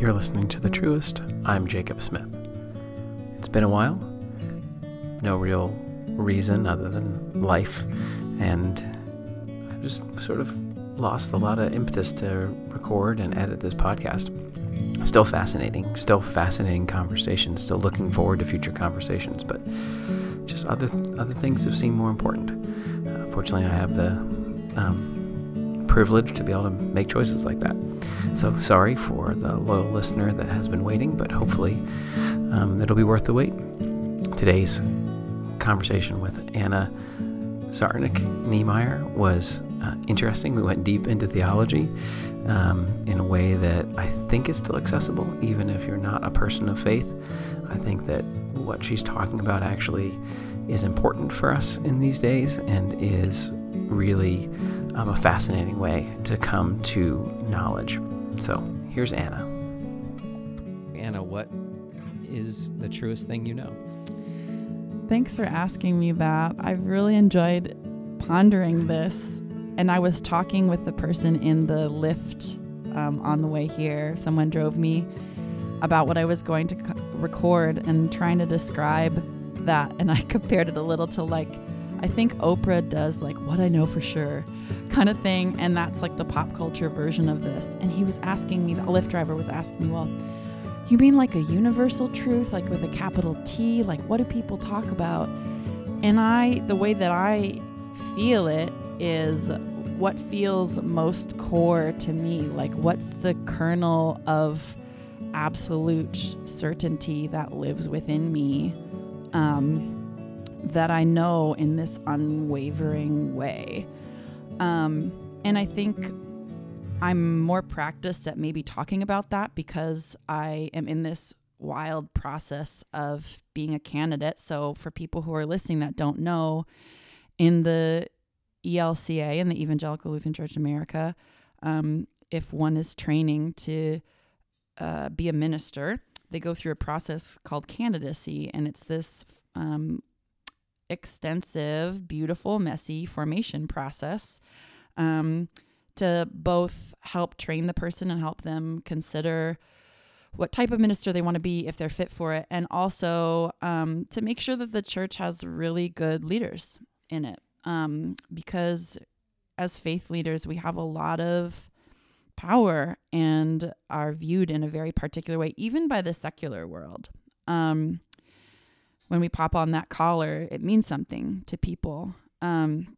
You're listening to The Truest. I'm Jacob Smith. It's been a while. No real reason other than life. And I've just sort of lost a lot of impetus to record and edit this podcast. Still fascinating, still fascinating conversations, still looking forward to future conversations, but just other other things have seemed more important. Uh, fortunately, I have the um, privilege to be able to make choices like that. So sorry for the loyal listener that has been waiting, but hopefully um, it'll be worth the wait. Today's conversation with Anna Zarnik Niemeyer was uh, interesting. We went deep into theology um, in a way that I think is still accessible, even if you're not a person of faith. I think that what she's talking about actually is important for us in these days and is really um, a fascinating way to come to knowledge. So here's Anna. Anna, what is the truest thing you know? Thanks for asking me that. I've really enjoyed pondering this. And I was talking with the person in the Lyft um, on the way here. Someone drove me about what I was going to co- record and trying to describe that. And I compared it a little to like, I think Oprah does like what I know for sure kind of thing. And that's like the pop culture version of this. And he was asking me, the Lyft driver was asking me, well, you mean like a universal truth, like with a capital T? Like, what do people talk about? And I, the way that I feel it is what feels most core to me. Like, what's the kernel of absolute certainty that lives within me um, that I know in this unwavering way? Um, and I think I'm more practiced at maybe talking about that because I am in this wild process of being a candidate. So, for people who are listening that don't know, in the ELCA, in the Evangelical Lutheran Church America, um, if one is training to uh, be a minister, they go through a process called candidacy, and it's this um, extensive, beautiful, messy formation process um, to both help train the person and help them consider what type of minister they want to be if they're fit for it, and also um, to make sure that the church has really good leaders in it. Um, because as faith leaders, we have a lot of power and are viewed in a very particular way, even by the secular world. Um, when we pop on that collar, it means something to people. Um,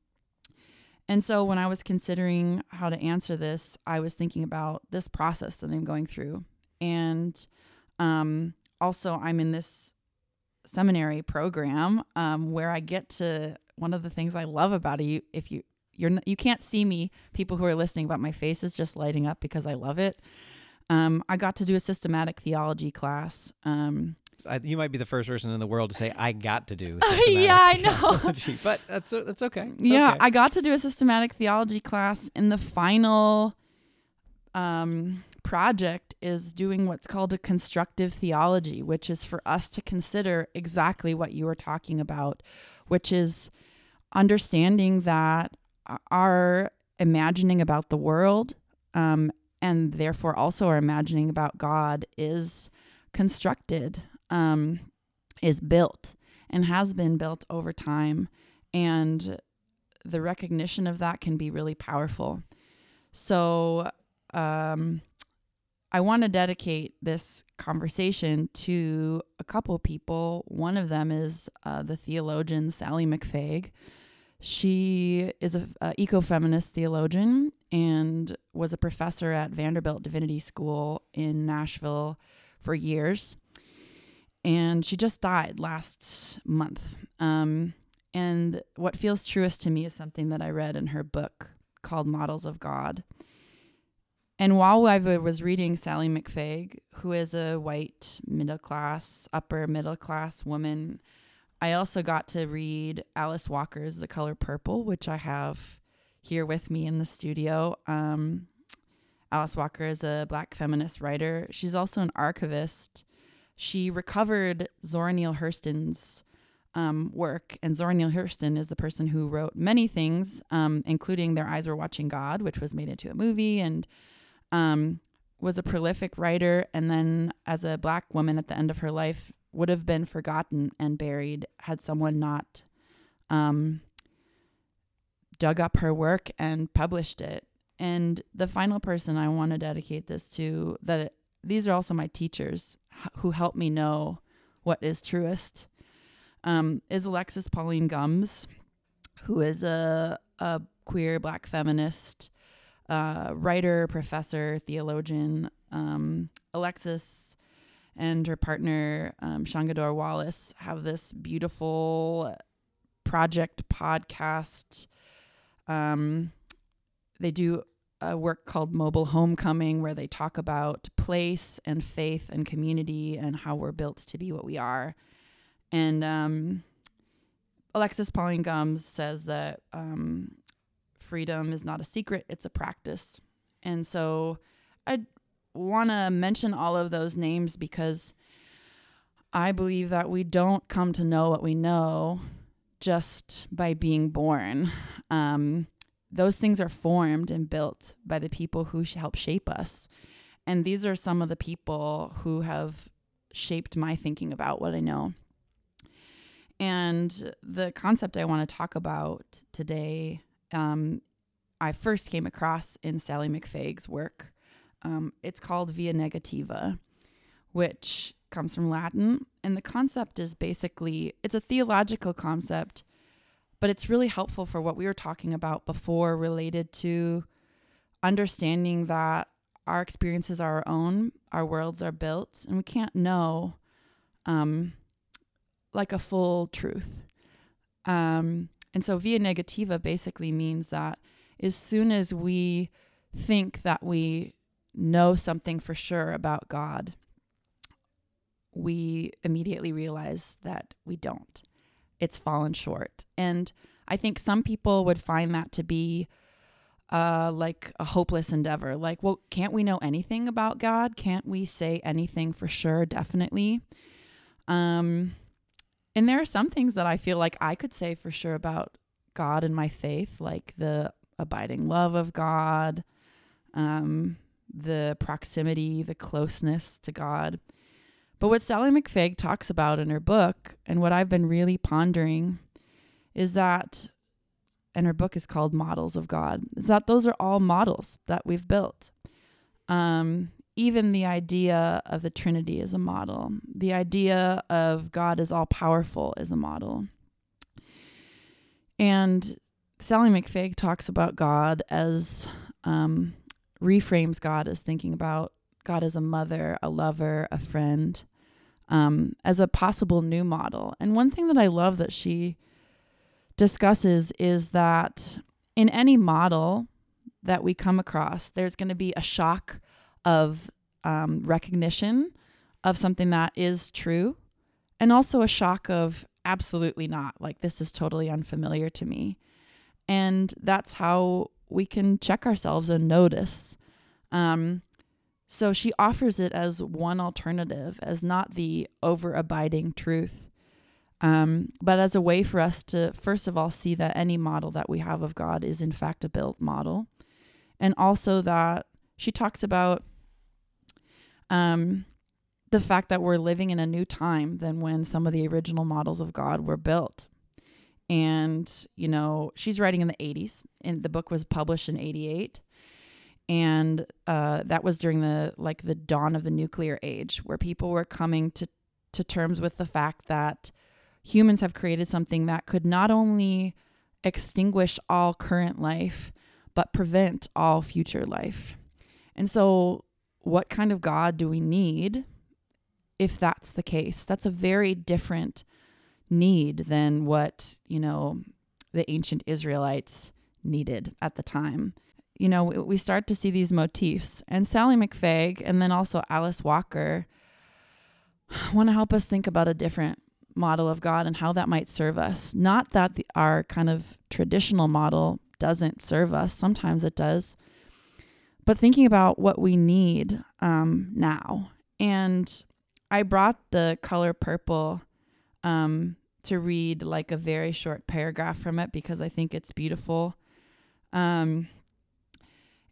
and so when I was considering how to answer this, I was thinking about this process that I'm going through. And um, also, I'm in this seminary program um, where I get to one of the things I love about it. If you you're you can't see me, people who are listening, but my face is just lighting up because I love it. Um, I got to do a systematic theology class. Um, I, you might be the first person in the world to say I got to do. yeah, I know. Theology. But that's that's okay. It's yeah, okay. I got to do a systematic theology class, and the final um, project is doing what's called a constructive theology, which is for us to consider exactly what you were talking about, which is understanding that our imagining about the world um, and therefore also our imagining about God is constructed, um, is built, and has been built over time. And the recognition of that can be really powerful. So, um, I want to dedicate this conversation to a couple people. One of them is uh, the theologian Sally McFague. She is a, a ecofeminist theologian and was a professor at Vanderbilt Divinity School in Nashville for years. And she just died last month. Um, and what feels truest to me is something that I read in her book called Models of God. And while I was reading Sally McFague, who is a white middle class, upper middle class woman, I also got to read Alice Walker's The Color Purple, which I have here with me in the studio. Um, Alice Walker is a black feminist writer. She's also an archivist. She recovered Zora Neale Hurston's um, work, and Zora Neale Hurston is the person who wrote many things, um, including Their Eyes Were Watching God, which was made into a movie, and um, was a prolific writer and then as a black woman at the end of her life would have been forgotten and buried had someone not um, dug up her work and published it. And the final person I want to dedicate this to that these are also my teachers who help me know what is truest um, is Alexis Pauline Gumbs, who is a, a queer black feminist uh, writer, professor, theologian. Um, Alexis and her partner, um, Sangodare Wallace, have this beautiful project podcast. Um, they do a work called Mobile Homecoming, where they talk about place and faith and community and how we're built to be what we are. And um, Alexis Pauline Gumbs says that um, freedom is not a secret, it's a practice. And so I want to mention all of those names because I believe that we don't come to know what we know just by being born. Um, those things are formed and built by the people who help shape us. And these are some of the people who have shaped my thinking about what I know. And the concept I want to talk about today, um, I first came across in Sally McFague's work. Um, it's called Via Negativa, which comes from Latin. And the concept is basically it's a theological concept but it's really helpful for what we were talking about before related to understanding that our experiences are our own, our worlds are built, and we can't know um, like a full truth. Um, and so, via negativa basically means that as soon as we think that we know something for sure about God, we immediately realize that we don't it's fallen short. And I think some people would find that to be uh, like a hopeless endeavor. Like, well, can't we know anything about God? Can't we say anything for sure, definitely? Um, and there are some things that I feel like I could say for sure about God and my faith, like the abiding love of God, um, the proximity, the closeness to God. But what Sally McFague talks about in her book, and what I've been really pondering, is that, and her book is called Models of God, is that those are all models that we've built. Um, even the idea of the Trinity is a model, the idea of God is all powerful is a model. And Sally McFague talks about God as, um, reframes God as thinking about God as a mother, a lover, a friend um, as a possible new model. And one thing that I love that she discusses is that in any model that we come across, there's going to be a shock of um, recognition of something that is true, and also a shock of absolutely not. Like, this is totally unfamiliar to me. And that's how we can check ourselves and notice. Um, so she offers it as one alternative, as not the over abiding truth, um, but as a way for us to, first of all, see that any model that we have of God is in fact a built model. And also that she talks about um, the fact that we're living in a new time than when some of the original models of God were built. And, you know, she's writing in the 80s, and the book was published in 88 and uh, that was during the like the dawn of the nuclear age where people were coming to to terms with the fact that humans have created something that could not only extinguish all current life but prevent all future life. And so what kind of god do we need if that's the case? That's a very different need than what you know the ancient israelites needed at the time you know, we start to see these motifs. And Sally McFague and then also Alice Walker want to help us think about a different model of God and how that might serve us. Not that the, our kind of traditional model doesn't serve us, sometimes it does, but thinking about what we need um, now. And I brought the color purple um, to read like a very short paragraph from it because I think it's beautiful. Um,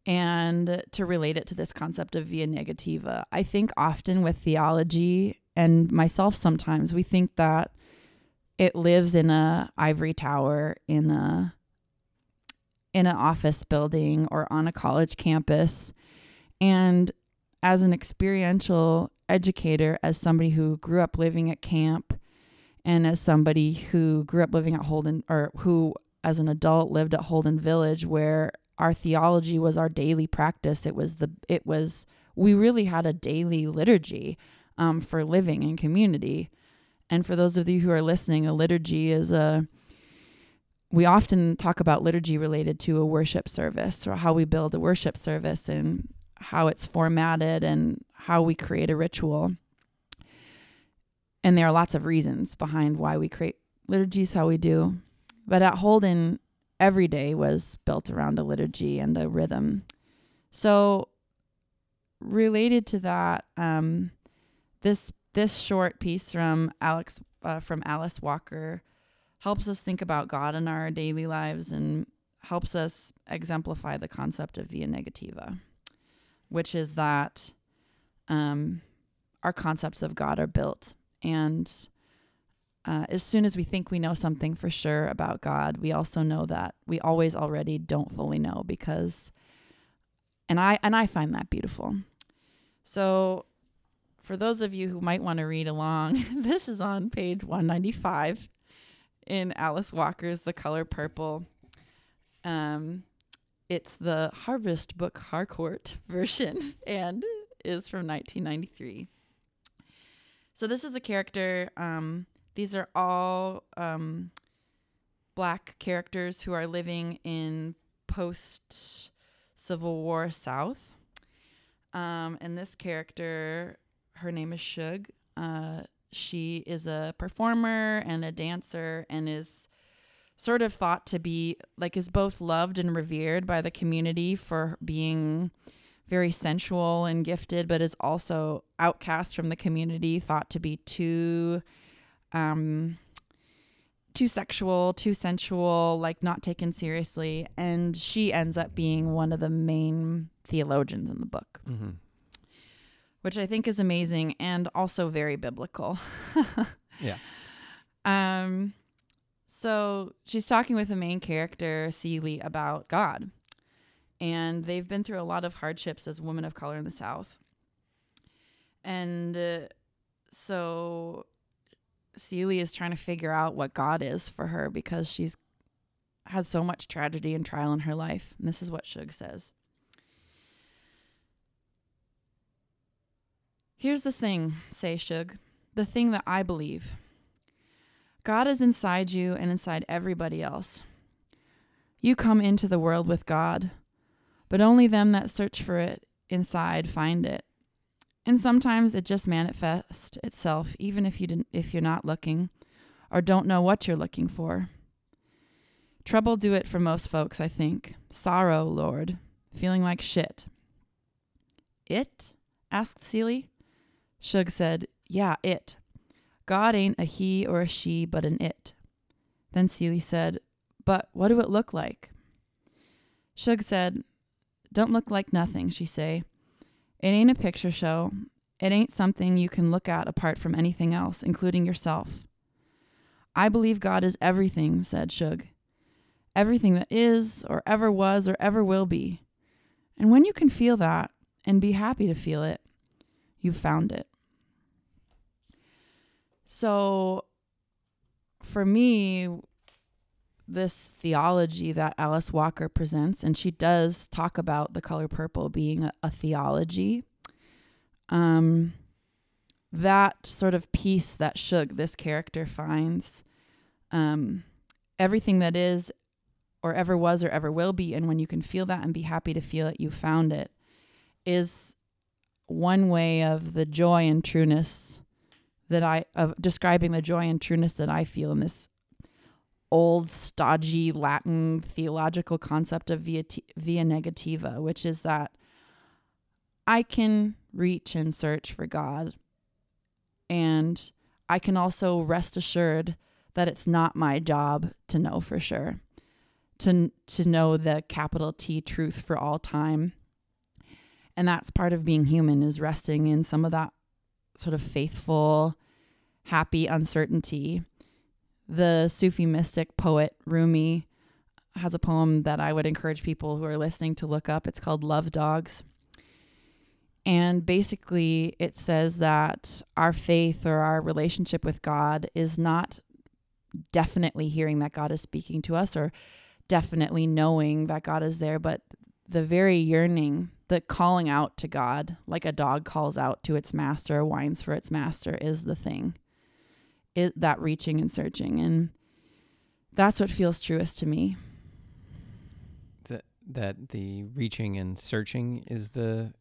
and to relate it to this concept of via negativa. I think often with theology and myself sometimes we think that it lives in a ivory tower in a in an office building or on a college campus and as an experiential educator as somebody who grew up living at camp and as somebody who grew up living at Holden or who as an adult lived at Holden Village where our theology was our daily practice it was the it was we really had a daily liturgy um, for living in community and for those of you who are listening a liturgy is a we often talk about liturgy related to a worship service or how we build a worship service and how it's formatted and how we create a ritual. And there are lots of reasons behind why we create liturgies how we do. But at Holden, every day was built around a liturgy and a rhythm. So, related to that, um, this this short piece from Alex uh, from Alice Walker helps us think about God in our daily lives and helps us exemplify the concept of via negativa, which is that um, our concepts of God are built. And uh, as soon as we think we know something for sure about God, we also know that we always already don't fully know because, and I and I find that beautiful. So, for those of you who might want to read along, this is on page 195 in Alice Walker's The Color Purple. Um, it's the Harvest Book Harcourt version and is from 1993. So this is a character. Um, these are all um, black characters who are living in post Civil War South. Um, and this character, her name is Shug. Uh, she is a performer and a dancer and is sort of thought to be like is both loved and revered by the community for being very sensual and gifted but is also outcast from the community thought to be too um too sexual too sensual like not taken seriously and she ends up being one of the main theologians in the book Mm-hmm. which I think is amazing and also very biblical. Yeah. Um, so she's talking with the main character, Celie, about God. And they've been through a lot of hardships as women of color in the South. And uh, so Celie is trying to figure out what God is for her because she's had so much tragedy and trial in her life. And this is what Shug says. Here's the thing, say Shug, the thing that I believe. God is inside you and inside everybody else. You come into the world with God, but only them that search for it inside find it. And sometimes it just manifests itself even if you didn't, if you're not looking or don't know what you're looking for. Trouble do it for most folks, I think. Sorrow, Lord, feeling like shit. It? asked Celie. Shug said, Yeah, it. God ain't a he or a she, but an it. Then Celie said, But what do it look like? Shug said, Don't look like nothing, she say. It ain't a picture show. It ain't something you can look at apart from anything else, including yourself. I believe God is everything, said Shug. Everything that is, or ever was, or ever will be. And when you can feel that, and be happy to feel it, you've found it. So, for me, this theology that Alice Walker presents, and she does talk about the color purple being a, a theology. Um, that sort of peace that Shug, this character, finds, um, everything that is, or ever was, or ever will be, and when you can feel that and be happy to feel it, you found it, is one way of the joy and trueness that I of describing the joy and trueness that I feel in this old stodgy Latin theological concept of via, via negativa, which is that I can reach and search for God. And I can also rest assured that it's not my job to know for sure. to to know the capital T truth for all time. And that's part of being human is resting in some of that sort of faithful, happy uncertainty. The Sufi mystic poet Rumi has a poem that I would encourage people who are listening to look up. It's called Love Dogs. And basically, it says that our faith or our relationship with God is not definitely hearing that God is speaking to us or definitely knowing that God is there, but the very yearning, the calling out to God, like a dog calls out to its master, whines for its master, is the thing. It, that reaching and searching. And that's what feels truest to me. That that the reaching and searching is the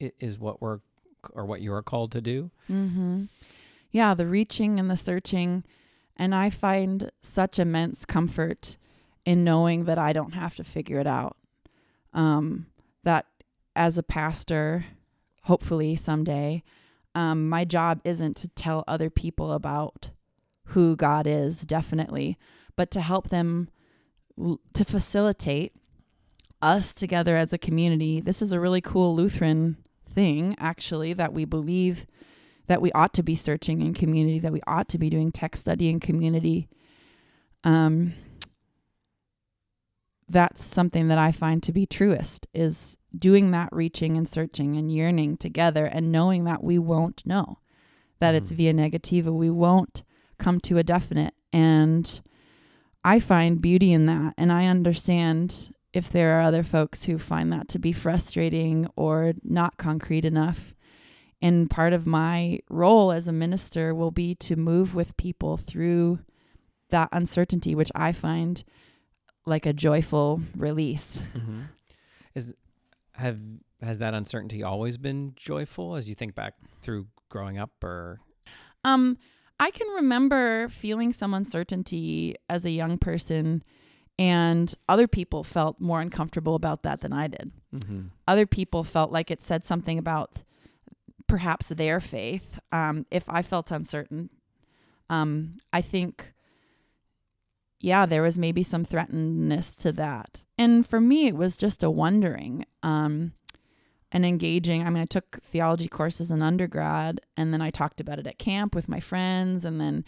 is what we're or what you're called to do. Mm-hmm. Yeah, the reaching and the searching, and I find such immense comfort in knowing that I don't have to figure it out. Um, that as a pastor, hopefully someday, um, my job isn't to tell other people about who God is, definitely, but to help them to facilitate us together as a community. This is a really cool Lutheran thing, actually, that we believe that we ought to be searching in community, that we ought to be doing text study in community. Um, that's something that I find to be truest is doing that reaching and searching and yearning together and knowing that we won't know that mm. it's via negativa. We won't come to a definite. And I find beauty in that. And I understand if there are other folks who find that to be frustrating or not concrete enough. And part of my role as a minister will be to move with people through that uncertainty, which I find like a joyful release. Mm-hmm. Is have has that uncertainty always been joyful as you think back through growing up or um I can remember feeling some uncertainty as a young person and other people felt more uncomfortable about that than I did. Mm-hmm. Other people felt like it said something about perhaps their faith. Um, if I felt uncertain, um, I think yeah, there was maybe some threatenedness to that. And for me, it was just a wondering um, and engaging. I mean, I took theology courses in undergrad, and then I talked about it at camp with my friends. And then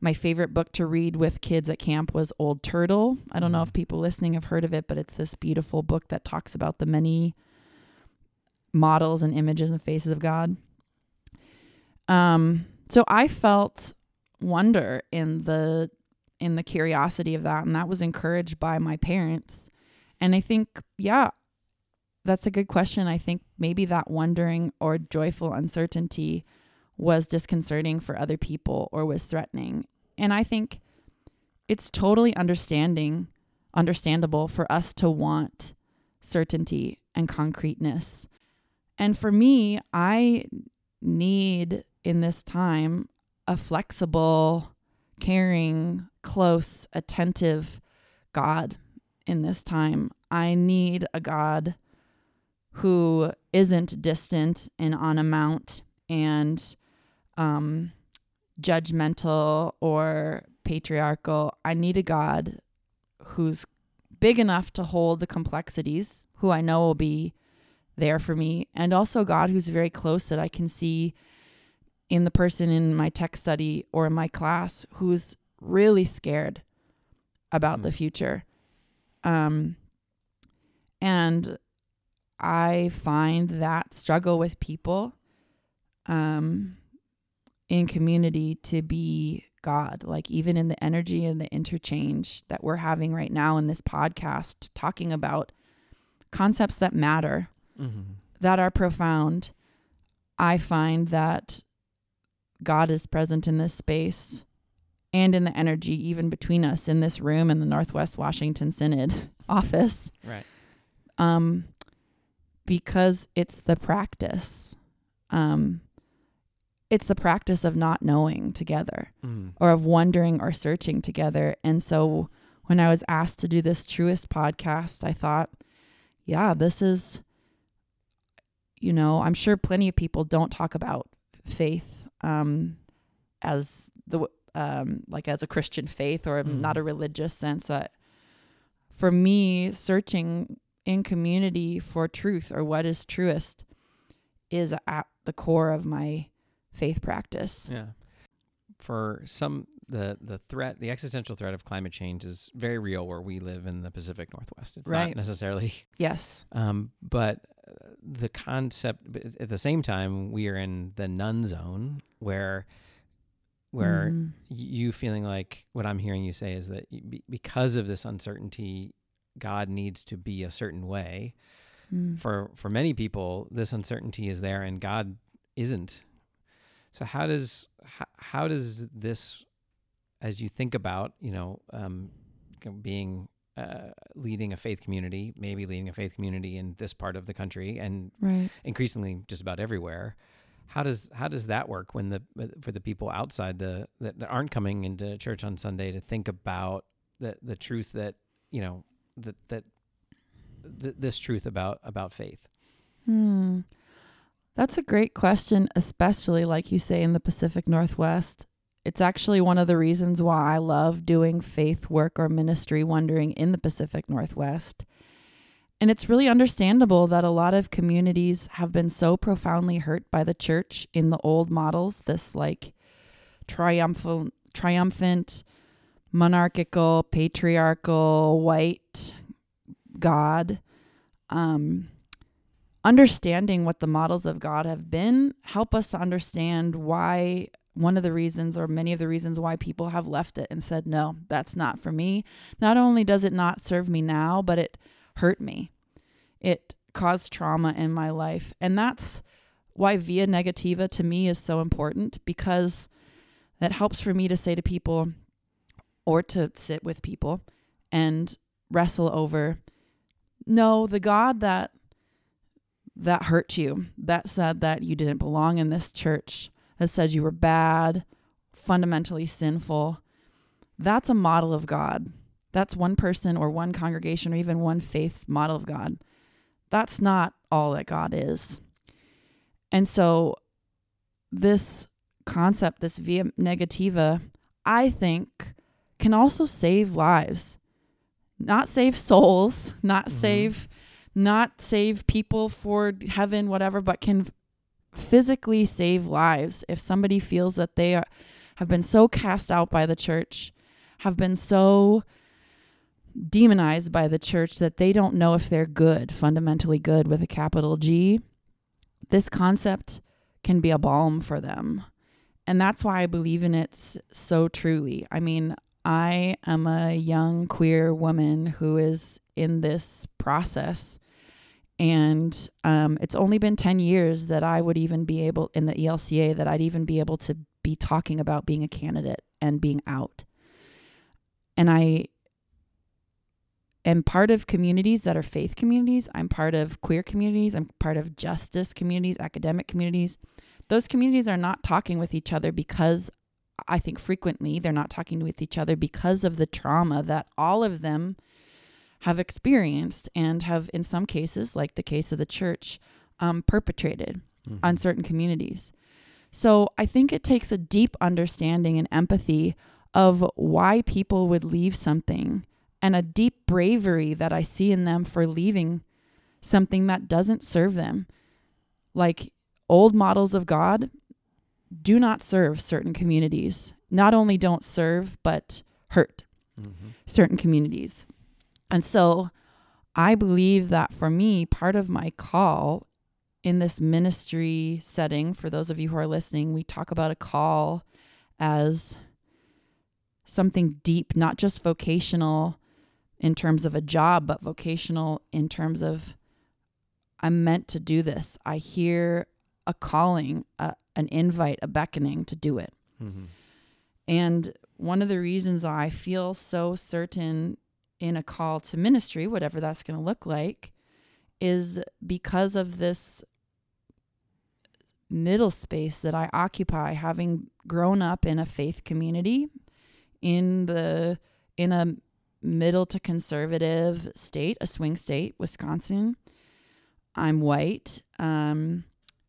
my favorite book to read with kids at camp was Old Turtle. I don't know if mm-hmm. people listening have heard of it, but it's this beautiful book that talks about the many models and images and faces of God. Um, so I felt wonder in the in the curiosity of that and that was encouraged by my parents. And i think yeah that's a good question. I think maybe that wondering or joyful uncertainty was disconcerting for other people or was threatening. And i think it's totally understanding understandable for us to want certainty and concreteness. And for me i need in this time a flexible caring close, attentive God in this time. I need a God who isn't distant and on a mount and um, judgmental or patriarchal. I need a God who's big enough to hold the complexities, who I know will be there for me, and also God who's very close that I can see in the person in my text study or in my class who's really scared about mm. the future. Um, and I find that struggle with people um, in community to be God, like even in the energy and the interchange that we're having right now in this podcast, talking about concepts that matter, mm-hmm. that are profound. I find that God is present in this space and in the energy even between us in this room in the Northwest Washington Synod office. Right. Um because it's the practice. Um it's the practice of not knowing together mm. or of wondering or searching together. And so when I was asked to do this truest podcast, I thought, yeah, this is you know, I'm sure plenty of people don't talk about faith um as the um, like as a Christian faith or mm. not a religious sense. But for me, searching in community for truth or what is truest is at the core of my faith practice. Yeah. For some, the the threat, the existential threat of climate change is very real where we live in the Pacific Northwest. It's Right. not necessarily, Yes. um, but the concept. But at the same time, we are in the none zone where where Mhm. you feeling like what I'm hearing you say is that because of this uncertainty, God needs to be a certain way. Mm. For for many people, this uncertainty is there, and God isn't. So how does how, how does this, as you think about you know um, being uh, leading a faith community, maybe leading a faith community in this part of the country, and Right. increasingly just about everywhere. How does how does that work when the for the people outside the that, that aren't coming into church on Sunday to think about the the truth that you know that that th- this truth about about faith? Hmm. That's a great question, especially like you say in the Pacific Northwest. It's actually one of the reasons why I love doing faith work or ministry wandering in the Pacific Northwest. And it's really understandable that a lot of communities have been so profoundly hurt by the church in the old models, this like triumphant, triumphant, monarchical, patriarchal, white God. Um, understanding what the models of God have been help us to understand why one of the reasons or many of the reasons why people have left it and said no that's not for me. Not only does it not serve me now but it hurt me. It caused trauma in my life. And that's why via negativa to me is so important because that helps for me to say to people or to sit with people and wrestle over no the god that that hurt you, that said that you didn't belong in this church, that said you were bad, fundamentally sinful, that's a model of God. That's one person or one congregation or even one faith's model of God. That's not all that God is. And so, this concept, this via negativa, I think can also save lives. Not save souls, not Mhm. save not save people for heaven, whatever, but can physically save lives. If somebody feels that they are, have been so cast out by the church, have been so demonized by the church that they don't know if they're good, fundamentally good with a capital G, this concept can be a balm for them. And that's why I believe in it so truly. I mean, I am a young queer woman who is in this process. And um, it's only been 10 years that I would even be able, in the ELCA, that I'd even be able to be talking about being a candidate and being out. And I am part of communities that are faith communities. I'm part of queer communities. I'm part of justice communities, academic communities. Those communities are not talking with each other because I think frequently they're not talking with each other because of the trauma that all of them have experienced and have, in some cases, like the case of the church, um, perpetrated Mhm. on certain communities. So I think it takes a deep understanding and empathy of why people would leave something and a deep bravery that I see in them for leaving something that doesn't serve them. Like old models of God do not serve certain communities. Not only don't serve, but hurt Mhm. certain communities. And so I believe that for me, part of my call in this ministry setting, for those of you who are listening, we talk about a call as something deep, not just vocational in terms of a job, but vocational in terms of I'm meant to do this. I hear a calling, a, an invite, a beckoning to do it. Mhm. And one of the reasons I feel so certain in a call to ministry, whatever that's going to look like, is because of this middle space that I occupy, having grown up in a faith community in the in a middle to conservative state, a swing state, Wisconsin. I'm white. Um,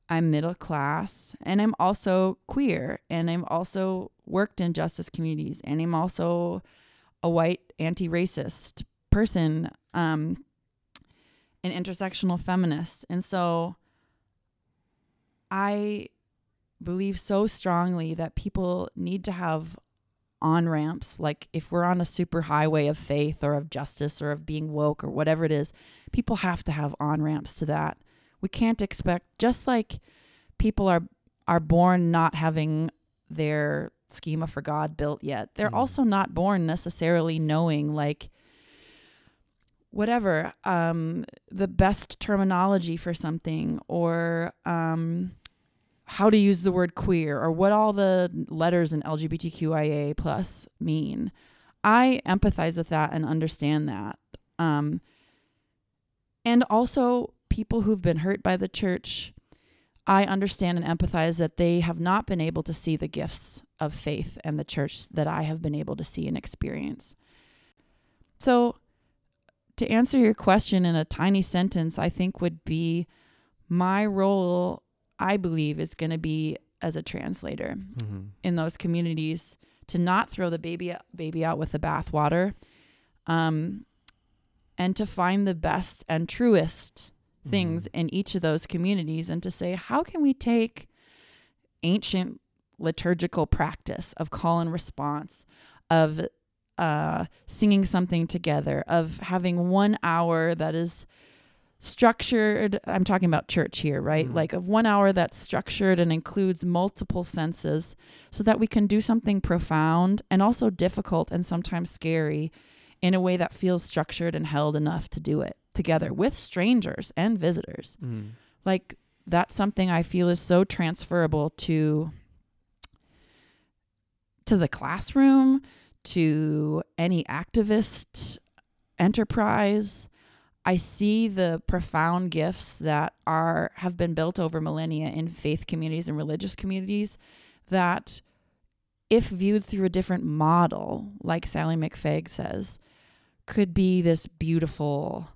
I'm middle class, and I'm also queer, and I'm also worked in justice communities, and I'm also a white anti-racist person, um, an intersectional feminist. And so I believe so strongly that people need to have on ramps. Like if we're on a super highway of faith or of justice or of being woke or whatever it is, people have to have on ramps to that. We can't expect just like people are are born not having their schema for God built yet. They're Mm. also not born necessarily knowing like whatever um the best terminology for something or um how to use the word queer or what all the letters in LGBTQIA plus mean. I empathize with that and understand that. Um, and also people who've been hurt by the church, I understand and empathize that they have not been able to see the gifts of faith and the church that I have been able to see and experience. So, to answer your question in a tiny sentence, I think would be my role I believe is going to be as a translator Mm-hmm. in those communities to not throw the baby baby out with the bathwater, um, and to find the best and truest things Mm-hmm. in each of those communities, and to say how can we take ancient liturgical practice of call and response, of uh, singing something together, of having one hour that is structured i'm talking about church here right Mhm. like of one hour that's structured and includes multiple senses so that we can do something profound and also difficult and sometimes scary in a way that feels structured and held enough to do it together with strangers and visitors Mm. like that's something i feel is so transferable to to the classroom to any activist enterprise i see the profound gifts that are have been built over millennia in faith communities and religious communities that if viewed through a different model like sally mcfague says could be this beautiful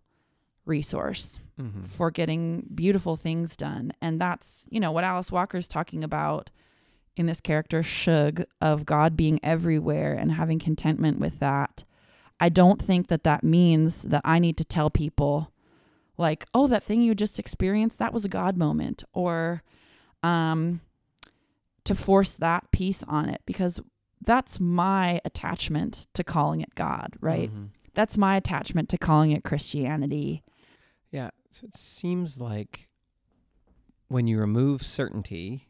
resource Mm-hmm. for getting beautiful things done. And that's, you know, what Alice Walker's talking about in this character, Shug, of God being everywhere and having contentment with that. I don't think that that means that I need to tell people, like, oh, that thing you just experienced, that was a God moment, or um, to force that piece on it, because that's my attachment to calling it God, right? Mhm. That's my attachment to calling it Christianity. So it seems like when you remove certainty,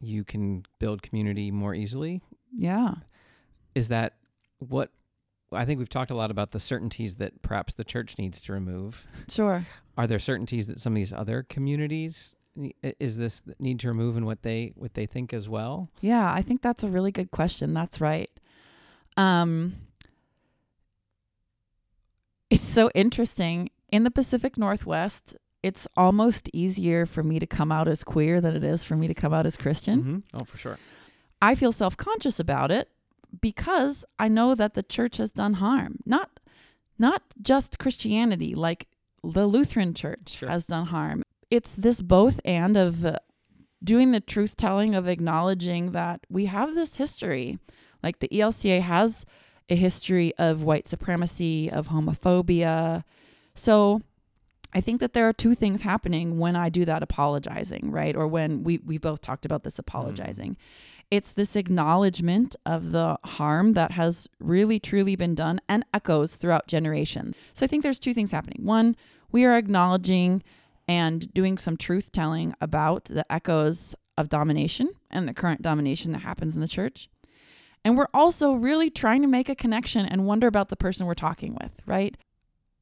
you can build community more easily. Yeah. Is that what I think we've talked a lot about the certainties that perhaps the church needs to remove. Sure. Are there certainties that some of these other communities is this need to remove and what they what they think as well? Yeah, I think that's a really good question. That's right. Um It's so interesting. In the Pacific Northwest, it's almost easier for me to come out as queer than it is for me to come out as Christian. Mhm. Oh, for sure. I feel self-conscious about it because I know that the church has done harm. Not not just Christianity, like the Lutheran church Sure. has done harm. It's this both and of uh, doing the truth telling of acknowledging that we have this history. Like the ELCA has a history of white supremacy, of homophobia. So I think that there are two things happening when I do that apologizing, right? Or when we we both talked about this hmm. apologizing. It's this acknowledgement of the harm that has really truly been done and echoes throughout generations. So I think there's two things happening. One, we are acknowledging and doing some truth telling about the echoes of domination and the current domination that happens in the church. And we're also really trying to make a connection and wonder about the person we're talking with, right?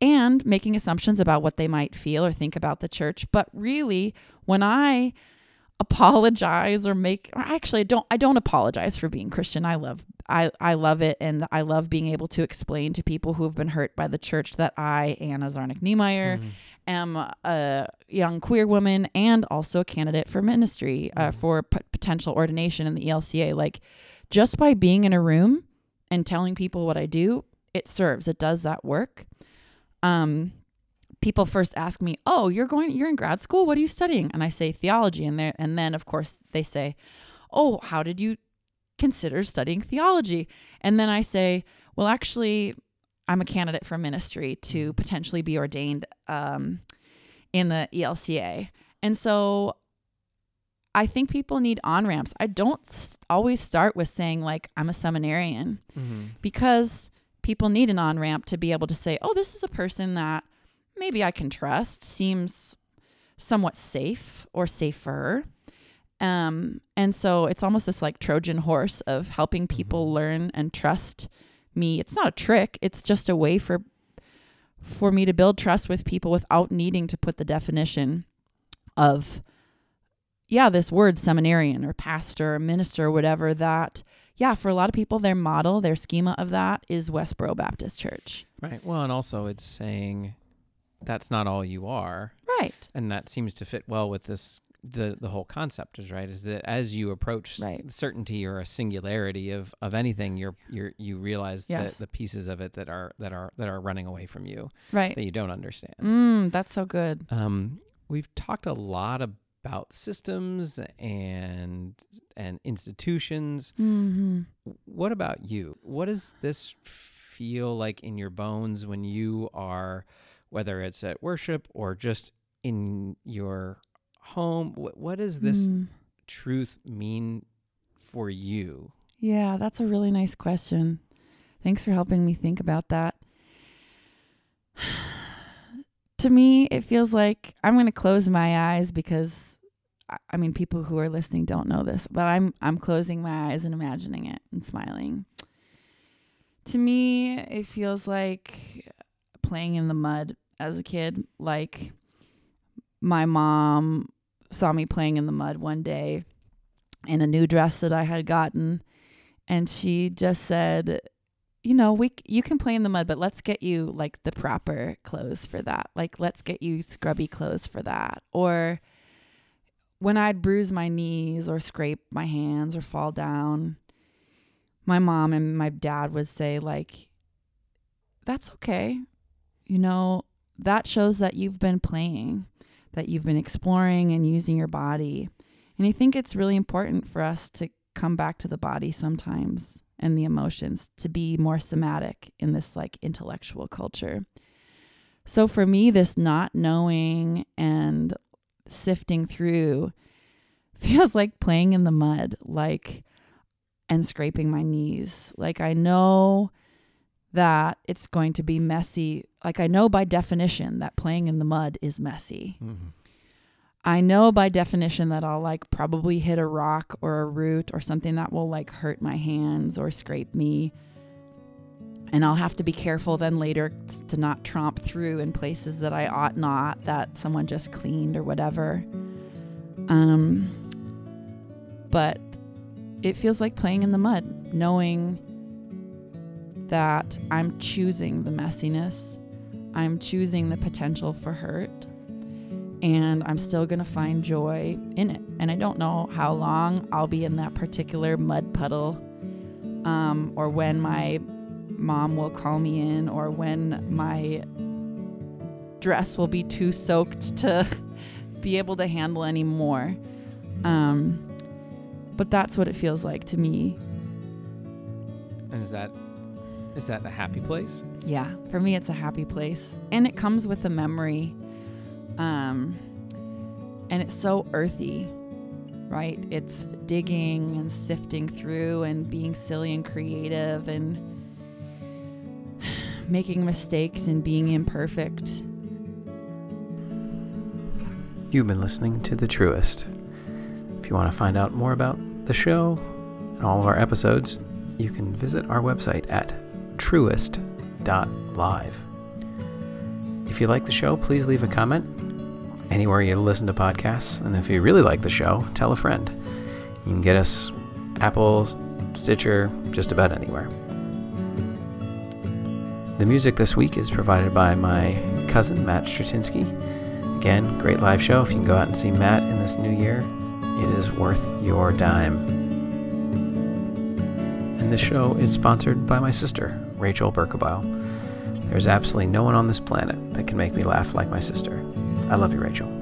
And making assumptions about what they might feel or think about the church. But really, when I apologize or make or actually I don't I don't apologize for being Christian. I love I, I love it and I love being able to explain to people who have been hurt by the church that I, Anna Zarnik Niemeyer, Mhm. am a young queer woman and also a candidate for ministry uh, Mhm. for p- potential ordination in the ELCA. Like, just by being in a room and telling people what I do, it serves. It does that work. Um, people first ask me, "Oh, you're going? You're in grad school? What are you studying?" And I say theology, and there, and then of course they say, "Oh, how did you consider studying theology?" And then I say, "Well, actually." I'm a candidate for ministry to potentially be ordained um, in the ELCA. And so I think people need on ramps. I don't s- always start with saying, like, I'm a seminarian Mm-hmm. because people need an on ramp to be able to say, oh, this is a person that maybe I can trust, seems somewhat safe or safer. Um, and so it's almost this like Trojan horse of helping people Mhm. learn and trust me. It's not a trick, it's just a way for for me to build trust with people without needing to put the definition of yeah, this word seminarian or pastor or minister or whatever that yeah, for a lot of people their model, their schema of that is Westboro Baptist Church. Right. Well, and also it's saying that's not all you are, Right. and that seems to fit well with this. The the whole concept is right is that as you approach Right. certainty or a singularity of of anything, you're you're you realize Yes. the the pieces of it that are that are that are running away from you Right. that you don't understand. Mm, that's so good. Um, we've talked a lot about systems and and institutions. Mm-hmm. What about you? What does this feel like in your bones when you are, whether it's at worship or just in your home? What, what does this Mm. truth mean for you? Yeah, that's a really nice question. Thanks for helping me think about that. to me, it feels like I'm going to close my eyes because I- mean people who are listening don't know this, but I'm I'm closing my eyes and imagining it and smiling. To me, it feels like playing in the mud as a kid, like my mom saw me playing in the mud one day in a new dress that I had gotten and she just said, "You know, we you can play in the mud, but let's get you like the proper clothes for that. Like let's get you scrubby clothes for that." Or when I'd bruise my knees or scrape my hands or fall down, my mom and my dad would say like, "That's okay. You know, that shows that you've been playing, that you've been exploring and using your body." And I think it's really important for us to come back to the body sometimes and the emotions to be more somatic in this like intellectual culture. So for me, this not knowing and sifting through feels like playing in the mud, like and scraping my knees. Like I know that it's going to be messy. Like I know by definition that playing in the mud is messy. Mm-hmm. I know by definition that I'll like probably hit a rock or a root or something that will like hurt my hands or scrape me. And I'll have to be careful then later to not tromp through in places that I ought not, that someone just cleaned or whatever. Um, but it feels like playing in the mud, knowing that I'm choosing the messiness, I'm choosing the potential for hurt and I'm still to find joy in it. And I don't know how long I'll be in that particular mud puddle um, or when my mom will call me in or when my dress will be too soaked to be able to handle anymore. Um, but that's what it feels like to me. And is that is that a happy place? Yeah, for me, it's a happy place. And it comes with a memory. Um, and it's so earthy, right? It's digging and sifting through and being silly and creative and making mistakes and being imperfect. You've been listening to The Truest. If you want to find out more about the show and all of our episodes, you can visit our website at truest.live. If you like the show, please leave a comment anywhere you listen to podcasts. And if you really like the show, tell a friend. You can get us Apple, Stitcher, just about anywhere. The music this week is provided by my cousin, Matt Stratinsky. Again, great live show. If you can go out and see Matt in this new year, it is worth your dime. And this show is sponsored by my sister, Rachel Berkebile. There's absolutely no one on this planet that can make me laugh like my sister. I love you, Rachel.